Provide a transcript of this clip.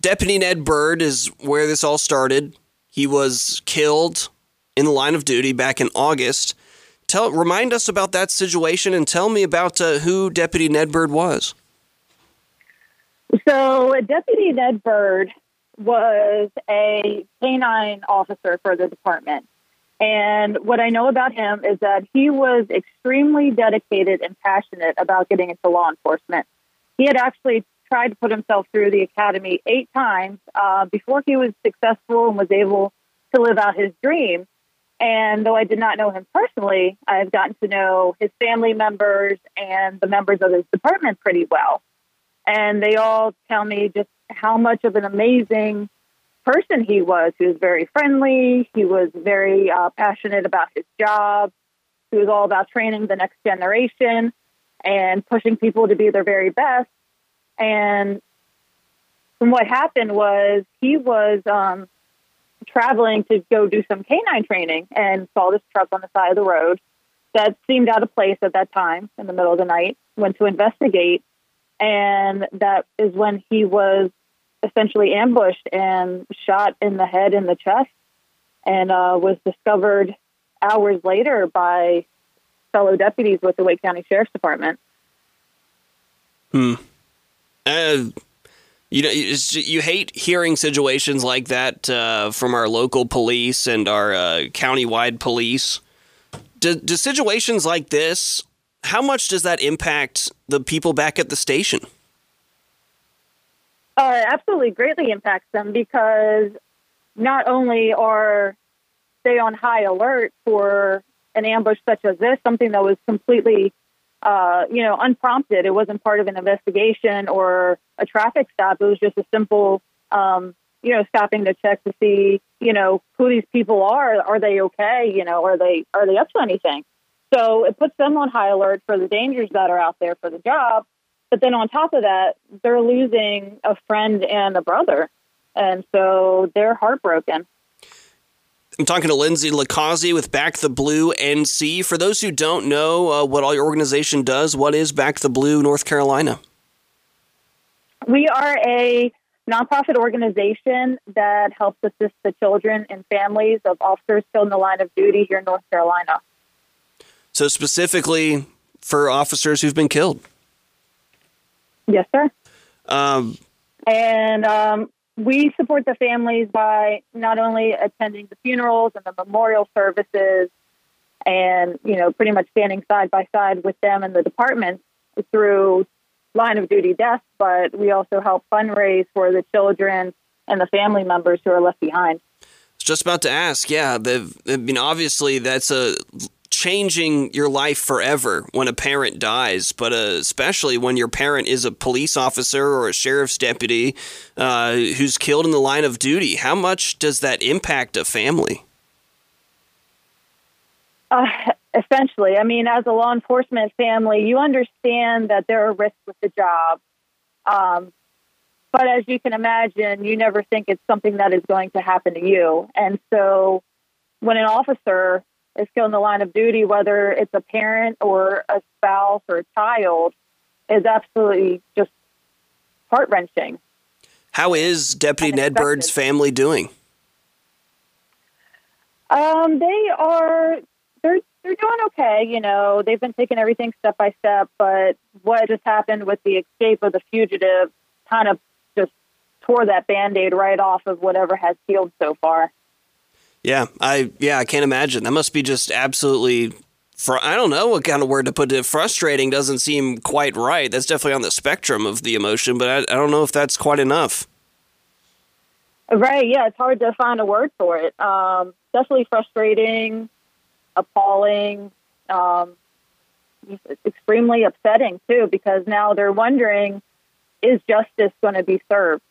Deputy Ned Byrd is where this all started. He was killed in the line of duty back in August. Tell, remind us about that situation and tell me about uh, who Deputy Ned Byrd was. So, Deputy Ned Bird was a canine officer for the department. And what I know about him is that he was extremely dedicated and passionate about getting into law enforcement. He had actually tried to put himself through the academy eight times uh, before he was successful and was able to live out his dream. And though I did not know him personally, I've gotten to know his family members and the members of his department pretty well. And they all tell me just how much of an amazing person he was. He was very friendly. He was very uh, passionate about his job. He was all about training the next generation and pushing people to be their very best. And what happened was he was um, traveling to go do some canine training and saw this truck on the side of the road that seemed out of place at that time in the middle of the night. Went to investigate, and that is when he was essentially ambushed and shot in the head and the chest, and uh, was discovered hours later by fellow deputies with the Wake County Sheriff's Department. Hmm. Uh, you know, you hate hearing situations like that uh, from our local police and our uh, county-wide police. Do, do situations like this? How much does that impact the people back at the station? Uh, absolutely greatly impacts them because not only are they on high alert for an ambush such as this, something that was completely, uh, you know, unprompted. It wasn't part of an investigation or a traffic stop. It was just a simple, um, you know, stopping to check to see, you know, who these people are. Are they okay? You know, are they are they up to anything? So it puts them on high alert for the dangers that are out there for the job. But then on top of that, they're losing a friend and a brother. And so they're heartbroken. I'm talking to Lindsay LiCausi with Back the Blue NC. For those who don't know uh, what all your organization does, what is Back the Blue North Carolina? We are a nonprofit organization that helps assist the children and families of officers killed in the line of duty here in North Carolina. So, specifically for officers who've been killed? Yes, sir. Um, and um, we support the families by not only attending the funerals and the memorial services and, you know, pretty much standing side by side with them and the departments through line of duty deaths, but we also help fundraise for the children and the family members who are left behind. I was Just about to ask, yeah. I mean, obviously, that's a changing your life forever when a parent dies, but uh, especially when your parent is a police officer or a sheriff's deputy uh, who's killed in the line of duty. How much does that impact a family? Uh, essentially, I mean, as a law enforcement family, you understand that there are risks with the job. Um, but as you can imagine, you never think it's something that is going to happen to you. And so when an officer is killed in the line of duty, whether it's a parent or a spouse or a child, is absolutely just heart wrenching. How is Deputy Ned Byrd's family doing? Um, they are they're they're doing okay. You know, they've been taking everything step by step, but what just happened with the escape of the fugitive kind of just tore that band aid right off of whatever has healed so far. Yeah, I yeah, I can't imagine. That must be just absolutely fr- I don't know what kind of word to put it. Frustrating doesn't seem quite right. That's definitely on the spectrum of the emotion, but I, I don't know if that's quite enough. Right, yeah, it's hard to find a word for it. Um, definitely frustrating, appalling, um, extremely upsetting too, because now they're wondering, is justice going to be served?